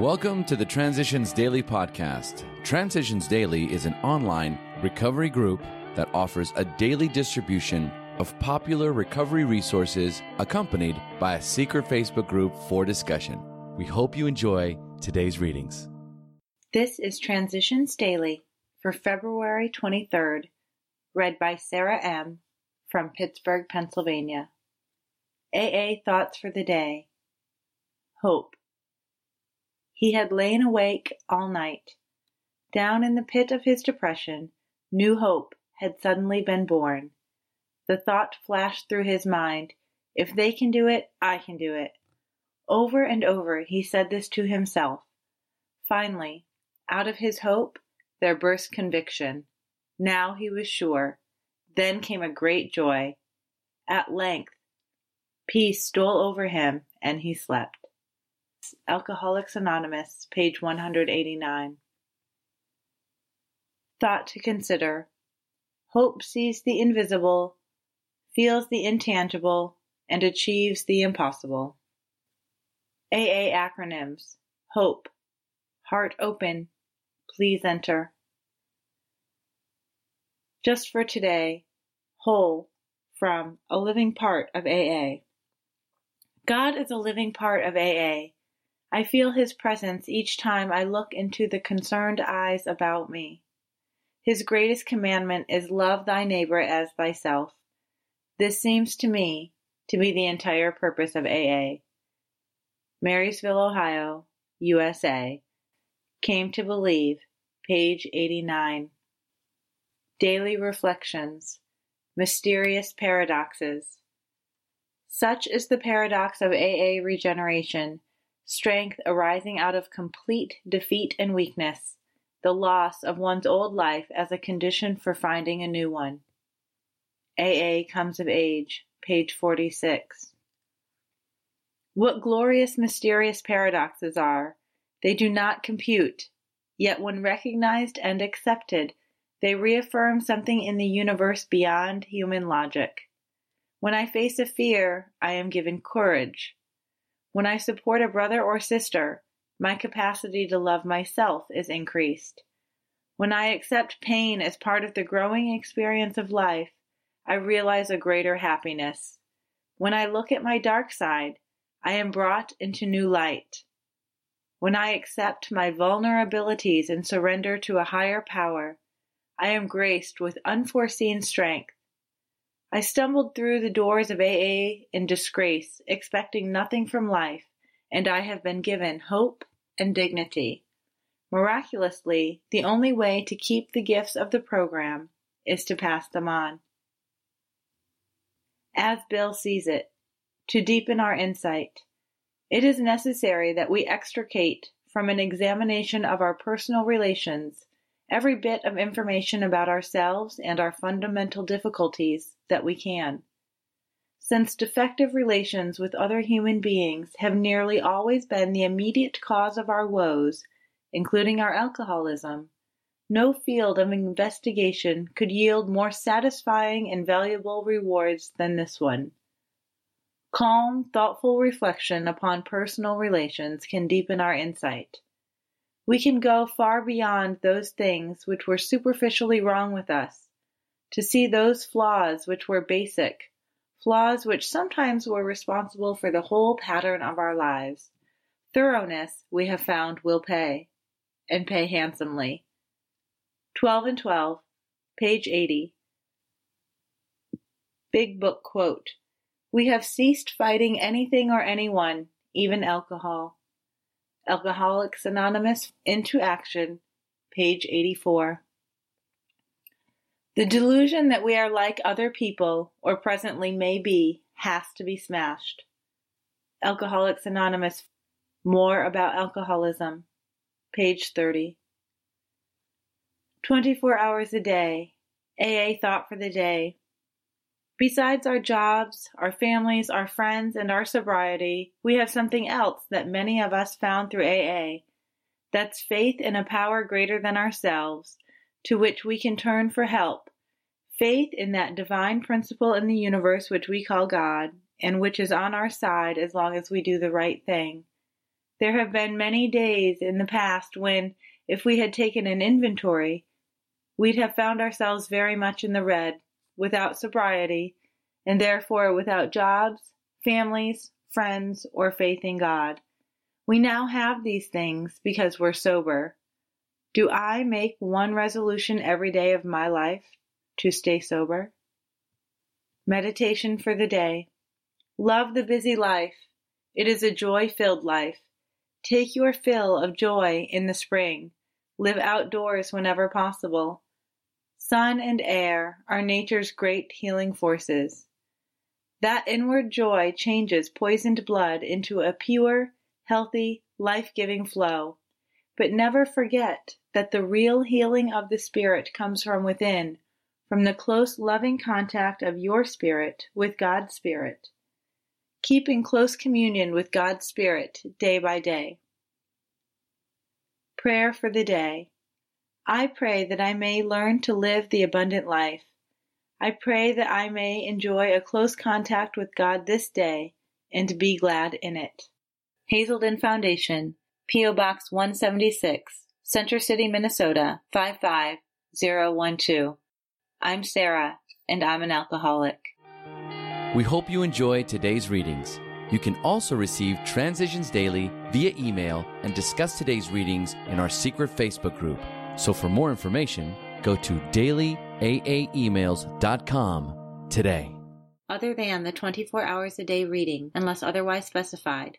Welcome to the Transitions Daily podcast. Transitions Daily is an online recovery group that offers a daily distribution of popular recovery resources accompanied by a secret Facebook group for discussion. We hope you enjoy today's readings. This is Transitions Daily for February 23rd, read by Sarah M. from Pittsburgh, Pennsylvania. AA Thoughts for the Day Hope. He had lain awake all night. Down in the pit of his depression, new hope had suddenly been born. The thought flashed through his mind, if they can do it, I can do it. Over and over he said this to himself. Finally, out of his hope, there burst conviction. Now he was sure. Then came a great joy. At length, peace stole over him, and he slept. Alcoholics Anonymous, page 189. Thought to consider. Hope sees the invisible, feels the intangible, and achieves the impossible. AA acronyms. Hope. Heart open. Please enter. Just for today, whole from A Living Part of AA. God is a living part of AA. I feel his presence each time I look into the concerned eyes about me. His greatest commandment is love thy neighbor as thyself. This seems to me to be the entire purpose of AA. Marysville, Ohio, USA. Came to believe, page 89. Daily Reflections Mysterious Paradoxes. Such is the paradox of AA regeneration strength arising out of complete defeat and weakness, the loss of one's old life as a condition for finding a new one. AA Comes of Age, page 46. What glorious, mysterious paradoxes are! They do not compute, yet when recognized and accepted, they reaffirm something in the universe beyond human logic. When I face a fear, I am given courage. When I support a brother or sister, my capacity to love myself is increased. When I accept pain as part of the growing experience of life, I realize a greater happiness. When I look at my dark side, I am brought into new light. When I accept my vulnerabilities and surrender to a higher power, I am graced with unforeseen strength. I stumbled through the doors of AA in disgrace, expecting nothing from life, and I have been given hope and dignity. Miraculously, the only way to keep the gifts of the program is to pass them on. As Bill sees it, to deepen our insight, it is necessary that we extricate from an examination of our personal relations every bit of information about ourselves and our fundamental difficulties that we can. Since defective relations with other human beings have nearly always been the immediate cause of our woes, including our alcoholism, no field of investigation could yield more satisfying and valuable rewards than this one. Calm, thoughtful reflection upon personal relations can deepen our insight. We can go far beyond those things which were superficially wrong with us, to see those flaws which were basic, flaws which sometimes were responsible for the whole pattern of our lives. Thoroughness, we have found, will pay, and pay handsomely. 12 and 12, page 80. Big Book quote We have ceased fighting anything or anyone, even alcohol. Alcoholics Anonymous Into Action, page 84. The delusion that we are like other people, or presently may be, has to be smashed. Alcoholics Anonymous More about Alcoholism, page 30. 24 hours a day. AA Thought for the Day. Besides our jobs, our families, our friends, and our sobriety, we have something else that many of us found through AA. That's faith in a power greater than ourselves, to which we can turn for help. Faith in that divine principle in the universe which we call God, and which is on our side as long as we do the right thing. There have been many days in the past when, if we had taken an inventory, we'd have found ourselves very much in the red, without sobriety, and therefore without jobs, families, friends, or faith in God. We now have these things because we're sober. Do I make one resolution every day of my life to stay sober? Meditation for the day. Love the busy life. It is a joy filled life. Take your fill of joy in the spring. Live outdoors whenever possible. Sun and air are nature's great healing forces. That inward joy changes poisoned blood into a pure, healthy, life giving flow. But never forget that the real healing of the spirit comes from within, from the close loving contact of your spirit with God's spirit. Keep in close communion with God's Spirit day by day. Prayer for the day. I pray that I may learn to live the abundant life. I pray that I may enjoy a close contact with God this day and be glad in it. Hazelden Foundation, P.O. Box 176, Center City, Minnesota 55012. I'm Sarah, and I'm an alcoholic. We hope you enjoyed today's readings. You can also receive Transitions Daily via email and discuss today's readings in our secret Facebook group. So for more information, go to dailyaaemails.com today. Other than the 24 hours a day reading, unless otherwise specified,